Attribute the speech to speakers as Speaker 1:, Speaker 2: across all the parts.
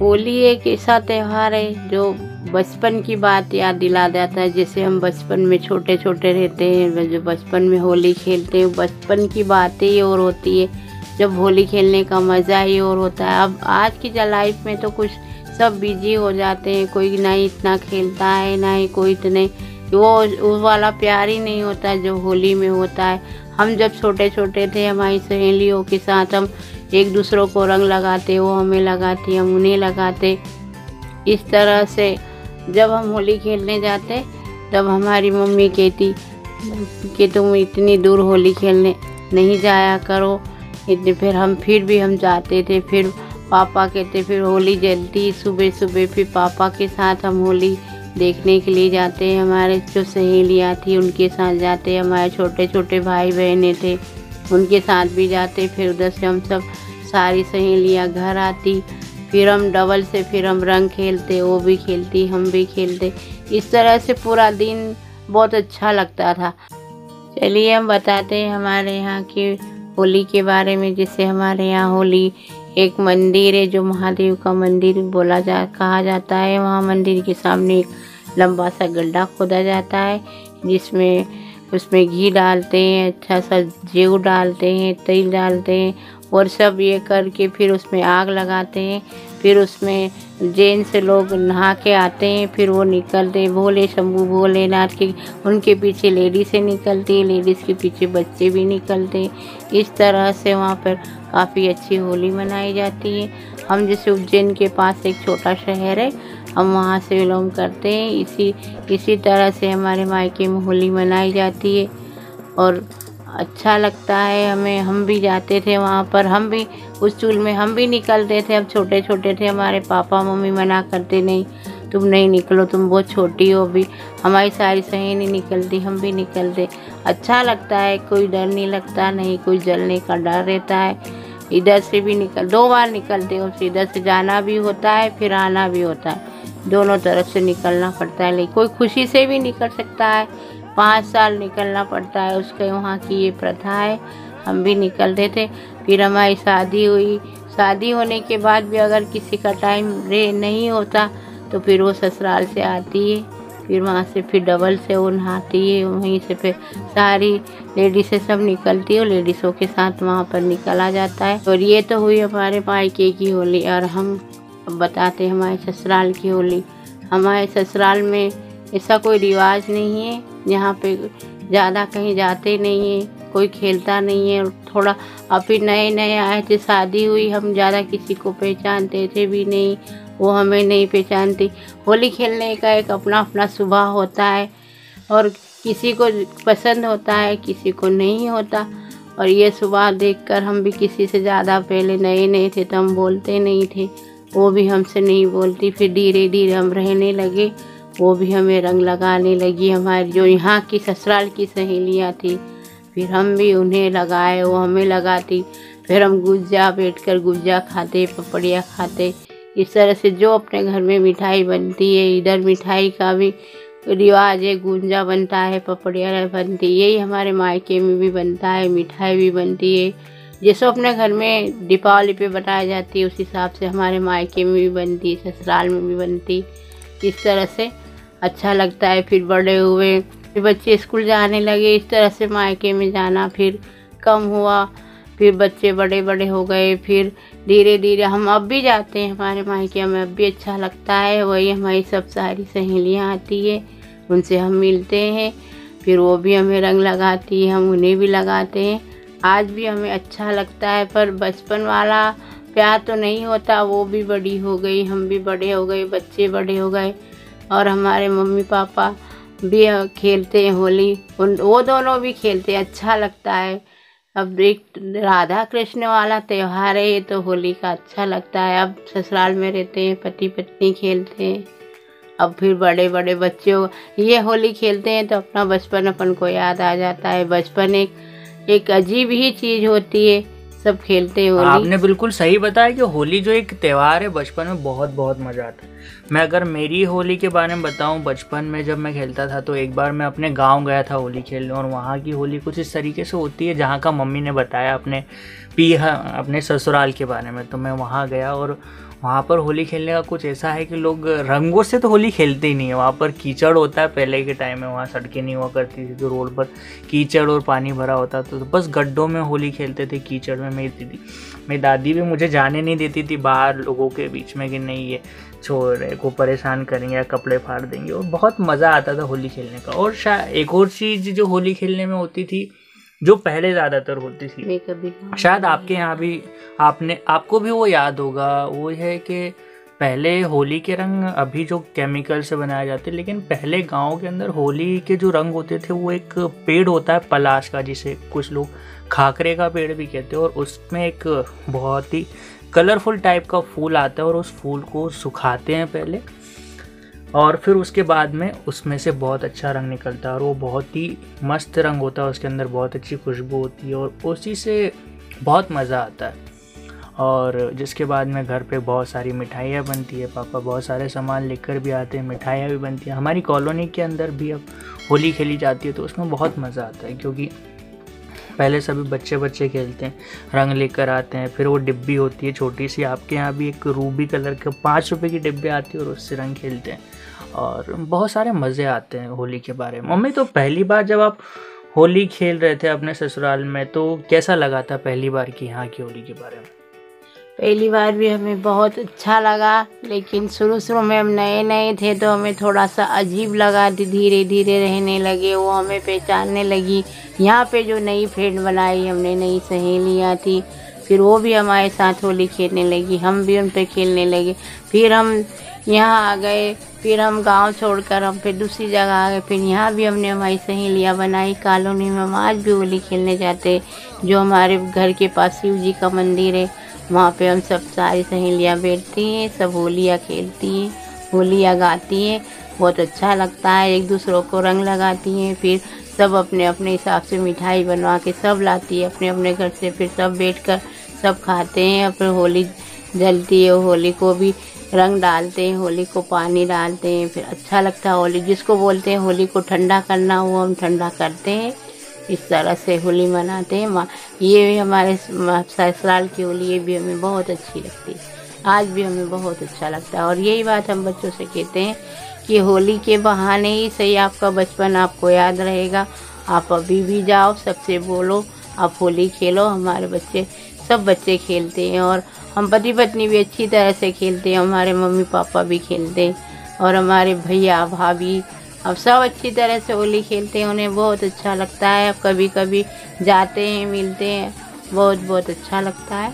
Speaker 1: होली एक ऐसा त्यौहार है जो बचपन की बात याद दिला देता है। जैसे हम बचपन में छोटे छोटे रहते हैं जो बचपन में होली खेलते हैं, बचपन की बातें ही और होती है। जब होली खेलने का मज़ा ही और होता है। अब आज की लाइफ में तो कुछ सब बिज़ी हो जाते हैं। कोई ना ही इतना खेलता है, ना ही कोई इतने, वो वो वाला प्यार ही नहीं होता जो होली में होता है। हम जब छोटे छोटे थे, हमारी सहेलियों के साथ हम एक दूसरों को रंग लगाते, वो हमें लगाती, हम उन्हें लगाते। इस तरह से जब हम होली खेलने जाते, तब हमारी मम्मी कहती कि तुम इतनी दूर होली खेलने नहीं जाया करो। इतने फिर हम, फिर भी हम जाते थे, फिर पापा कहते, फिर होली जलती सुबह सुबह, फिर पापा के साथ हम होली देखने के लिए जाते। हमारे जो सहेलियाँ थी, उनके साथ जाते। हमारे छोटे छोटे भाई बहनें थे, उनके साथ भी जाते। फिर उधर से हम सब सारी सहेलियाँ घर आती, फिर हम डबल से फिर हम रंग खेलते, वो भी खेलती, हम भी खेलते। इस तरह से पूरा दिन बहुत अच्छा लगता था। चलिए हम बताते हैं हमारे यहाँ की होली के बारे में, जैसे हमारे यहाँ होली एक मंदिर है, जो महादेव का मंदिर बोला जा, कहा जाता है। वहाँ मंदिर के सामने एक लंबा सा गड्ढा खोदा जाता है, जिसमें उसमें घी डालते हैं अच्छा सा जेव डालते हैं, तेल डालते हैं और सब ये करके फिर उसमें आग लगाते हैं। फिर उसमें जैन से लोग नहा के आते हैं, फिर वो निकलते हैं। भोले शंभू भोलेनाथ के, उनके पीछे लेडीज़ें निकलती हैं, लेडीज़ के पीछे बच्चे भी निकलते हैं। इस तरह से वहाँ पर काफ़ी अच्छी होली मनाई जाती है। हम जैसे उज्जैन के पास एक छोटा शहर है हम वहाँ से बिलोंग करते हैं। इसी इसी तरह से हमारे मायके में होली मनाई जाती है और अच्छा लगता है हमें। हम भी जाते थे वहाँ पर। हम भी, उस चूल में हम भी निकलते थे। अब छोटे छोटे थे। हमारे पापा, मम्मी मना करते, नहीं, तुम नहीं निकलो, तुम बहुत छोटी हो भी हमारी सारी सहेली निकलती, हम भी निकलते। अच्छा लगता है। कोई डर नहीं लगता, नहीं कोई जलने का डर रहता है। इधर से भी निकल, दो बार निकलते हो इधर से जाना भी होता है, फिर आना भी होता है। दोनों तरफ़ से निकलना पड़ता है। लेकिन कोई खुशी से भी निकल सकता है। पाँच साल निकलना पड़ता है। उसके वहाँ की ये प्रथा है। हम भी निकलते थे फिर हमारी शादी हुई। शादी होने के बाद भी अगर किसी का टाइम रे नहीं होता तो फिर वो ससुराल से आती है। फिर वहाँ से फिर डबल से वो नहाती है। वहीं से फिर सारी लेडीसें सब निकलती है। लेडीज़ों के साथ वहाँ पर निकला जाता है। और ये तो हुई हमारे मायके की होली। और हम बताते हमारे ससुराल की होली। हमारे ससुराल में ऐसा कोई रिवाज नहीं है यहाँ पे ज़्यादा कहीं जाते नहीं हैं, कोई खेलता नहीं है, और थोड़ा अभी नए नए आए थे, शादी हुई, हम ज़्यादा किसी को पहचानते थे भी नहीं, वो हमें नहीं पहचानती। होली खेलने का एक अपना अपना सुबह होता है, और किसी को पसंद होता है, किसी को नहीं होता, और ये स्वभाव देखकर हम भी किसी से ज़्यादा पहले नए नए थे तो हम बोलते नहीं थे। वो भी हमसे नहीं बोलती, फिर धीरे धीरे हम रहने लगे। वो भी हमें रंग लगाने लगी, हमारी जो यहाँ की ससुराल की सहेलियाँ थी। फिर हम भी उन्हें लगाए, वो हमें लगाती। फिर हम गुज्जा बैठ कर गुज्जा खाते, पपड़िया खाते। इस तरह से जो अपने घर में मिठाई बनती है, इधर मिठाई का भी रिवाज है, गुंजा बनता है, पपड़िया बनती है, यही हमारे मायके में भी बनता है, मिठाई भी बनती है। जैसे अपने घर में दीपावली पे बनाई जाती है, उस हिसाब से हमारे मायके में भी बनती, ससुराल में भी बनती। इस तरह से अच्छा लगता है, फिर बड़े हुए, फिर बच्चे स्कूल जाने लगे, इस तरह से मायके में जाना फिर कम हुआ, फिर बच्चे बड़े बड़े हो गए, फिर धीरे धीरे हम अब भी जाते हैं हमारे मायके में अब भी अच्छा लगता है, वही हमारी सब सारी सहेलियाँ आती है, उनसे हम मिलते हैं, फिर वो भी हमें रंग लगाती है, हम उन्हें भी लगाते हैं। आज भी हमें अच्छा लगता है, पर बचपन वाला प्यार तो नहीं होता। वो भी बड़ी हो गई, हम भी बड़े हो गए, बच्चे बड़े हो गए, और हमारे मम्मी पापा भी खेलते हैं होली। उन, वो दोनों भी खेलते हैं अच्छा लगता है। अब एक राधा कृष्ण वाला त्यौहार है, ये तो होली का अच्छा लगता है। अब ससुराल में रहते हैं पति पत्नी खेलते हैं। अब फिर बड़े बड़े बच्चों, ये होली खेलते हैं तो अपना बचपन अपन को याद आ जाता है। बचपन एक एक अजीब ही चीज़ होती है, सब खेलते होली।
Speaker 2: आपने बिल्कुल सही बताया कि होली जो एक त्यौहार है, बचपन में बहुत बहुत मज़ा आता है। मैं अगर मेरी होली के बारे में बताऊँ, बचपन में जब मैं खेलता था तो एक बार मैं अपने गाँव गया था होली खेलने, और वहाँ की होली कुछ इस तरीके से होती है, जहाँ का मम्मी ने बताया अपने पी अपने ससुराल के बारे में। तो मैं वहाँ गया और वहाँ पर होली खेलने का कुछ ऐसा है कि लोग रंगों से तो होली खेलते ही नहीं है। वहाँ पर कीचड़ होता है, पहले के टाइम में वहाँ सड़कें नहीं हुआ करती थी तो रोड पर कीचड़ और पानी भरा होता तो बस गड्ढों में होली खेलते थे, कीचड़ में। मेरी दीदी, मेरी दादी भी मुझे जाने नहीं देती थी, बाहर लोगों के बीच में कि नहीं ये छोड़ रहे को परेशान करेंगे या कपड़े फाड़ देंगे, और बहुत मज़ा आता था होली खेलने का। और शायद एक और चीज़ जो होली खेलने में होती थी जो पहले ज़्यादातर होती थी। शायद आपके यहाँ भी आपने आपको भी वो याद होगा वो है कि पहले होली के रंग अभी जो केमिकल से बनाए जाते लेकिन पहले गाँव के अंदर होली के जो रंग होते थे वो एक पेड़ होता है पलाश का जिसे कुछ लोग खाकरे का पेड़ भी कहते हैं और उसमें एक बहुत ही कलरफुल टाइप का फूल आता है और उस फूल को सुखाते हैं पहले। और फिर उसके बाद में उसमें से बहुत अच्छा रंग निकलता है और वो बहुत ही मस्त रंग होता है, उसके अंदर बहुत अच्छी खुशबू होती है और उसी से बहुत मज़ा आता है। और जिसके बाद में घर पे बहुत सारी मिठाइयाँ बनती है, पापा बहुत सारे सामान लेकर भी आते हैं, मिठाइयाँ भी बनती हैं। हमारी कॉलोनी के अंदर भी अब होली खेली जाती है तो उसमें बहुत मज़ा आता है क्योंकि पहले सभी बच्चे बच्चे खेलते हैं, रंग लेकर आते हैं, फिर वो डिब्बी होती है छोटी सी, आपके यहाँ भी एक रूबी कलर के पाँच रुपये की डिब्बी आती है और उससे रंग खेलते हैं। और बहुत सारे मज़े आते हैं होली के बारे में। मम्मी तो पहली बार जब आप होली खेल रहे थे अपने ससुराल में तो कैसा लगा था पहली बार की यहाँ की होली के बारे में?
Speaker 1: पहली बार भी हमें बहुत अच्छा लगा, लेकिन शुरू शुरू में हम नए नए थे तो हमें थोड़ा सा अजीब लगा धीरे धीरे रहने लगे, वो हमें पहचानने लगी। यहाँ पे जो नई फ्रेंड बनाई, हमने नई सहेलियाँ थी फिर वो भी हमारे साथ होली खेलने लगी, हम भी उन पर खेलने लगे। फिर हम यहाँ आ गए, फिर हम गाँव छोड़कर हम फिर दूसरी जगह आ गए, फिर यहाँ भी हमने हमारी सहेलियाँ बनाई, कॉलोनी में हम आज भी होली खेलने जाते जो हमारे घर के पास शिव जी का मंदिर है। वहाँ पे हम सब सारी सहेलियाँ बैठती हैं, सब होलियाँ खेलती हैं, होलियाँ गाती हैं। बहुत अच्छा लगता है, एक दूसरों को रंग लगाती हैं, फिर सब अपने अपने हिसाब से मिठाई बनवा के सब लाती है अपने अपने घर से फिर सब बैठकर सब खाते हैं फिर होली जलती है, होली को भी रंग डालते हैं, होली को पानी डालते हैं, फिर अच्छा लगता है होली, जिसको बोलते हैं होली को ठंडा करना, वो हम ठंडा करते हैं। इस तरह से होली मनाते हैं। ये भी हमारे ससुराल की होली, ये भी हमें बहुत अच्छी लगती है। आज भी हमें बहुत अच्छा लगता है। और यही बात हम बच्चों से कहते हैं कि होली के बहाने ही सही आपका बचपन आपको याद रहेगा। आप अभी भी जाओ, सबसे बोलो, आप होली खेलो। हमारे बच्चे, सब बच्चे खेलते हैं और हम पति पत्नी भी अच्छी तरह से खेलते हैं। हमारे मम्मी पापा भी खेलते हैं और हमारे भैया भाभी अब सब अच्छी तरह से होली खेलते हैं, उन्हें बहुत अच्छा लगता है। अब कभी कभी जाते हैं, मिलते हैं, बहुत बहुत अच्छा लगता है।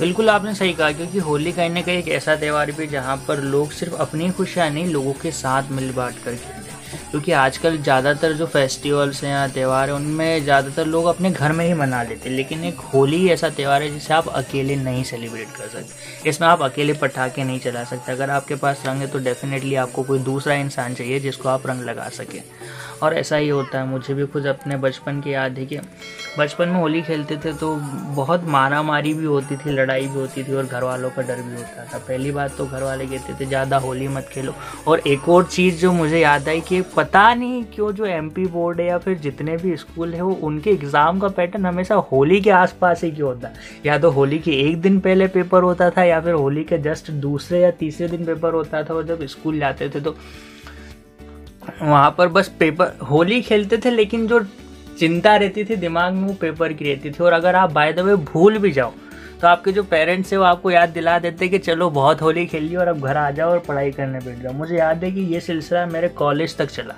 Speaker 2: बिल्कुल आपने सही कहा, क्योंकि होली कहने का एक ऐसा त्यौहार भी जहाँ पर लोग सिर्फ़ अपनी खुशियाँ नहीं, लोगों के साथ मिल बांट कर क्योंकि आजकल ज़्यादातर जो फेस्टिवल्स हैं या त्यौहार हैं, उनमें ज़्यादातर लोग अपने घर में ही मना लेते हैं। लेकिन एक होली ऐसा त्यौहार है जिसे आप अकेले नहीं सेलिब्रेट कर सकते। इसमें आप अकेले पटाखे नहीं चला सकते। अगर आपके पास रंग है तो डेफिनेटली आपको कोई दूसरा इंसान चाहिए जिसको आप रंग लगा सकें। और ऐसा ही होता है। मुझे भी खुद अपने बचपन की याद है कि बचपन में होली खेलते थे तो बहुत मारा मारी भी होती थी, लड़ाई भी होती थी और घर वालों का डर भी होता था। पहली बात तो घर वाले कहते थे, ज़्यादा होली मत खेलो। और एक और चीज़ जो मुझे याद आई कि पता नहीं क्यों जो एमपी बोर्ड है या फिर जितने भी स्कूल है, वो उनके एग्ज़ाम का पैटर्न हमेशा होली के आसपास ही क्यों होता या तो होली के एक दिन पहले पेपर होता था या फिर होली के जस्ट दूसरे या तीसरे दिन पेपर होता था और जब स्कूल जाते थे तो वहाँ पर बस पेपर होली खेलते थे, लेकिन जो चिंता रहती थी दिमाग में, वो पेपर की रहती थी। और अगर आप बाय द वे भूल भी जाओ तो आपके जो पेरेंट्स है वो आपको याद दिला देते कि चलो, बहुत होली खेल ली और अब घर आ जाओ और पढ़ाई करने बैठ जाओ। मुझे याद है कि ये सिलसिला मेरे कॉलेज तक चला।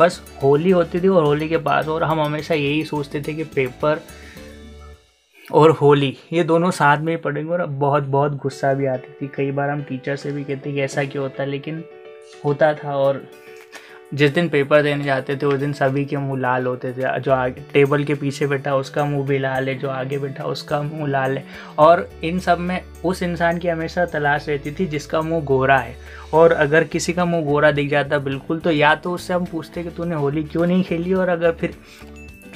Speaker 2: बस होली होती थी और होली के पास और हम हमेशा यही सोचते थे कि पेपर और होली, ये दोनों साथ में ही पढ़ेंगे। और बहुत बहुत गुस्सा भी आती थी। कई बार हम टीचर से भी कहते कि ऐसा क्यों होता लेकिन होता था। और जिस दिन पेपर देने जाते थे, उस दिन सभी के मुँह लाल होते थे। जो आगे टेबल के पीछे बैठा, उसका मुँह भी लाल है। जो आगे बैठा, उसका मुँह लाल है। और इन सब में, उस इंसान की हमेशा तलाश रहती थी, जिसका मुँह गोरा है। और अगर किसी का मुँह गोरा दिख जाता, बिल्कुल तो या तो उससे हम पूछते कि तूने होली क्यों नहीं खेली? और अगर फिर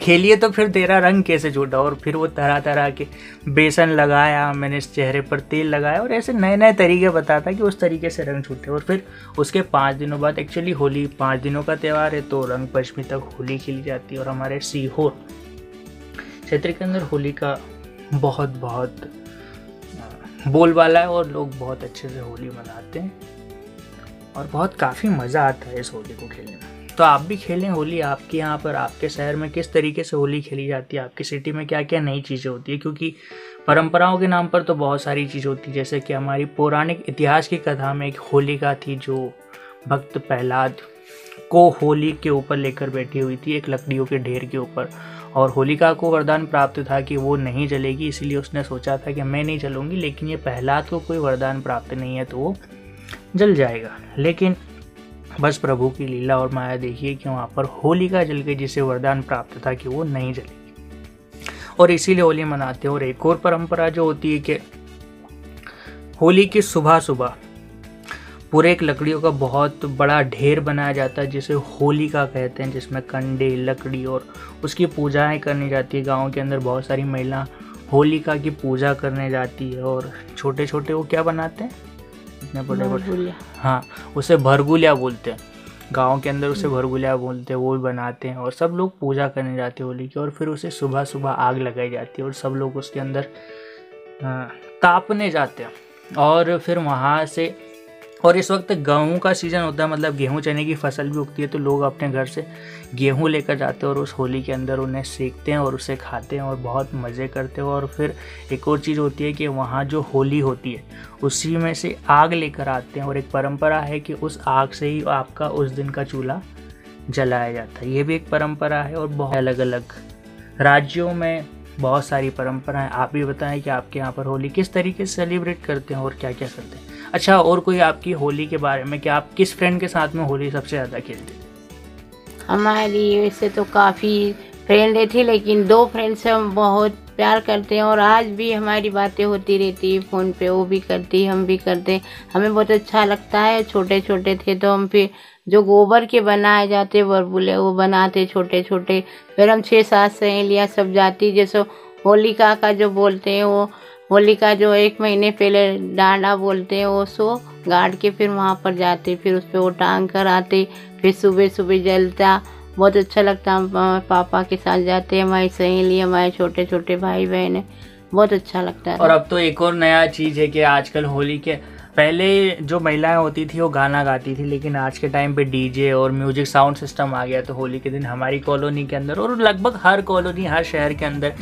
Speaker 2: खेलिए तो फिर तेरा रंग कैसे छूटा और फिर वो तरह तरह के बेसन लगाया, मैंने इस चेहरे पर तेल लगाया और ऐसे नए नए तरीके बताता कि उस तरीके से रंग छूटे और फिर उसके पाँच दिनों बाद एक्चुअली होली, पाँच दिनों का त्यौहार है तो रंग पंचमी तक होली खिली जाती है और हमारे सीहोर क्षेत्र के अंदर होली का बहुत बहुत बोलबाला है और लोग बहुत अच्छे से होली मनाते हैं और बहुत काफ़ी मज़ा आता है इस होली को खेलने में। तो आप भी खेलें होली? आपके यहाँ पर, आपके शहर में किस तरीके से होली खेली जाती है? आपकी सिटी में क्या क्या नई चीज़ें होती है? क्योंकि परंपराओं के नाम पर तो बहुत सारी चीज़ होती है। जैसे कि हमारी पौराणिक इतिहास की कथा में एक होलिका थी जो भक्त प्रहलाद को होली के ऊपर लेकर बैठी हुई थी, एक लकड़ियों के ढेर के ऊपर। और होलिका को वरदान प्राप्त था कि वो नहीं जलेगी, इसलिए उसने सोचा था कि मैं नहीं जलूँगी, लेकिन ये प्रहलाद को कोई वरदान प्राप्त नहीं है तो वो जल जाएगा। लेकिन बस प्रभु की लीला और माया देखिए कि वहाँ पर होलिका जल के जिसे वरदान प्राप्त था कि वो नहीं जलेगी। और इसीलिए होली मनाते हैं और एक और परंपरा जो होती है कि होली की सुबह सुबह पूरे एक लकड़ियों का बहुत बड़ा ढेर बनाया जाता है, जिसे होलिका कहते हैं, जिसमें कंडे, लकड़ी और उसकी पूजाएँ करनी जाती है। गाँव के अंदर बहुत सारी महिला होलिका की पूजा करने जाती है और छोटे छोटे वो क्या बनाते हैं? इतने बड़े बड़े। हाँ उसे भरगुलिया बोलते हैं। गाँव के अंदर उसे। भरगुलिया बोलते हैं वो भी बनाते हैं और सब लोग पूजा करने जाते हैं होली की और फिर उसे सुबह सुबह आग लगाई जाती है और सब लोग उसके अंदर तापने जाते हैं। और फिर वहाँ से और इस वक्त गेहूँ का सीज़न होता है मतलब गेहूँ, चने की फ़सल भी उगती है तो लोग अपने घर से गेहूँ लेकर जाते हैं और उस होली के अंदर उन्हें सेकते हैं और उसे खाते हैं और बहुत मज़े करते हैं। और फिर एक और चीज़ होती है कि वहाँ जो होली होती है, उसी में से आग लेकर आते हैं और एक परंपरा है कि उस आग से ही आपका उस दिन का चूल्हा जलाया जाता है। ये भी एक परंपरा है और बहुत अलग अलग राज्यों में बहुत सारी परंपराएँ। आप भी बताएँ कि आपके यहाँ पर होली किस तरीके से सेलिब्रेट करते हैं और क्या क्या करते हैं। अच्छा और कोई आपकी होली के बारे में? कि आप किस फ्रेंड के साथ में होली सबसे ज़्यादा खेलते?
Speaker 1: हमारी वैसे तो काफ़ी फ्रेंड थी, लेकिन दो फ्रेंड से हम बहुत प्यार करते हैं, और आज भी हमारी बातें होती रहती है फ़ोन पे, वो भी करती हम भी करते हमें बहुत अच्छा लगता है छोटे छोटे थे तो हम फिर जो गोबर के बनाए जाते बरबुले वो बनाते छोटे छोटे फिर हम छः सात सहेलियाँ सब जाती, जैसे होलिका का जो बोलते हैं, वो होली का जो एक महीने पहले डांडा बोलते हैं, वो सो गाड़ के फिर वहाँ पर जाते, फिर उस पर वो टांग कर आते, फिर सुबह सुबह जलता। बहुत अच्छा लगता, हम पापा के साथ जाते हैं, हमारी सहेली, हमारे छोटे छोटे भाई बहन बहुत अच्छा लगता है।
Speaker 2: और अब तो एक और नया चीज़ है कि आजकल होली के पहले जो महिलाएँ होती थी, वो गाना गाती थी, लेकिन आज के टाइम पे डीजे और म्यूज़िक साउंड सिस्टम आ गया तो होली के दिन हमारी कॉलोनी के अंदर और लगभग हर कॉलोनी हर शहर के अंदर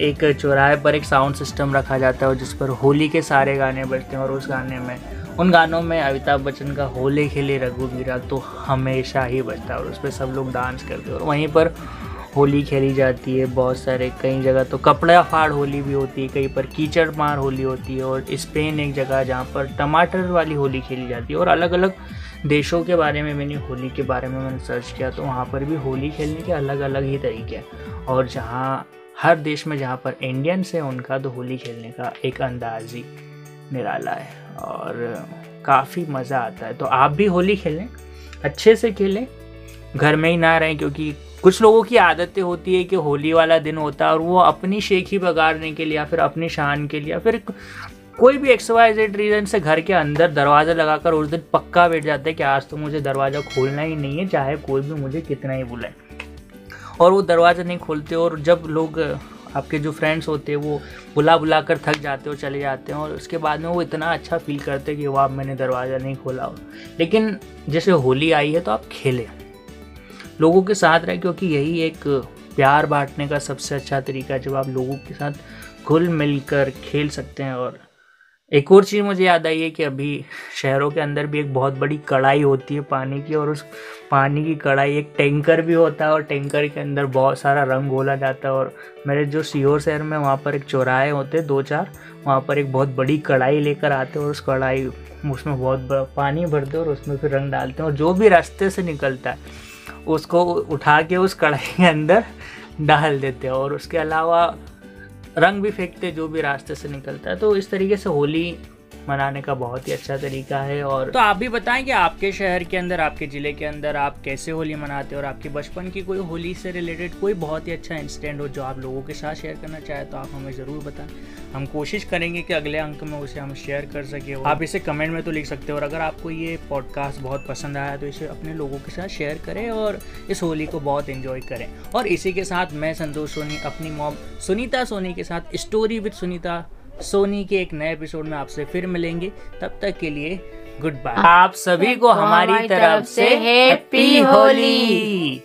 Speaker 2: एक चौराहे पर एक साउंड सिस्टम रखा जाता है, और जिस पर होली के सारे गाने बजते हैं, और उस गाने में, उन गानों में अमिताभ बच्चन का होले खेले रघुवीरा तो हमेशा ही बजता है, और उस पर सब लोग डांस करते हैं, और वहीं पर होली खेली जाती है बहुत सारे, कई जगह तो कपड़ा फाड़ होली भी होती है कहीं पर कीचड़ मार होली होती है और स्पेन एक जगह जहाँ पर टमाटर वाली होली खेली जाती है और अलग अलग देशों के बारे में मैंने होली के बारे में मैंने सर्च किया तो वहाँ पर भी होली खेलने के अलग अलग ही तरीके हैं। और जहाँ, हर देश में जहाँ पर इंडियंस है उनका तो होली खेलने का एक अंदाज ही निराला है और काफ़ी मज़ा आता है। तो आप भी होली खेलें, अच्छे से खेलें, घर में ही ना रहें क्योंकि कुछ लोगों की आदतें होती है कि होली वाला दिन होता है और वो अपनी शेखी बगाड़ने के लिए या फिर अपनी शान के लिए या फिर कोई भी एक्स वाई जेड रीज़न से घर के अंदर दरवाज़ा लगाकर उस दिन पक्का बैठ जाता है कि आज तो मुझे दरवाज़ा खोलना ही नहीं है, चाहे कोई भी मुझे कितना ही बुलाए। और वो दरवाज़ा नहीं खोलते और जब लोग, आपके जो फ्रेंड्स होते हैं, वो बुला बुला कर थक जाते और चले जाते हैं और उसके बाद में वो इतना अच्छा फील करते हैं कि वाह, मैंने दरवाज़ा नहीं खोला। लेकिन जैसे होली आई है तो आप खेलें। लोगों के साथ रहें, क्योंकि यही एक प्यार बांटने का सबसे अच्छा तरीका है, जब आप लोगों के साथ घुल मिल कर खेल सकते हैं। और एक और चीज़ मुझे याद आई है कि अभी शहरों के अंदर भी एक बहुत बड़ी कढ़ाई होती है पानी की, और उस पानी की कढ़ाई एक टैंकर भी होता है, और टैंकर के अंदर बहुत सारा रंग घोला जाता है। और मेरे जो सीहोर शहर में वहाँ पर एक चौराहे होते हैं, दो चार, वहाँ पर एक बहुत बड़ी कढ़ाई लेकर आते हैं, और उस कढ़ाई उसमें बहुत पानी भरते और उसमें फिर रंग डालते हैं, और जो भी रास्ते से निकलता है उसको उठा के उस कढ़ाई के अंदर डाल देते हैं और उसके अलावा रंग भी फेंकते जो भी रास्ते से निकलता है। तो इस तरीके से होली मनाने का बहुत ही अच्छा तरीका है और तो आप भी बताएँ कि आपके शहर के अंदर, आपके ज़िले के अंदर आप कैसे होली मनाते हो और आपके बचपन की कोई होली से रिलेटेड कोई बहुत ही अच्छा इंसिडेंट हो जो आप लोगों के साथ शेयर करना चाहे तो आप हमें ज़रूर बताएँ। हम कोशिश करेंगे कि अगले अंक में उसे हम शेयर कर सके आप इसे कमेंट में तो लिख सकते हो और अगर आपको ये पॉडकास्ट बहुत पसंद आया तो इसे अपने लोगों के साथ शेयर करें और इस होली को बहुत इन्जॉय करें। और इसी के साथ मैं संतोष सोनी, अपनी मॉम सुनीता सोनी के साथ स्टोरी विद सुनीता सोनी के एक नए एपिसोड में आपसे फिर मिलेंगे। तब तक के लिए गुड बाय। आप सभी को हमारी तरफ़ से हैप्पी होली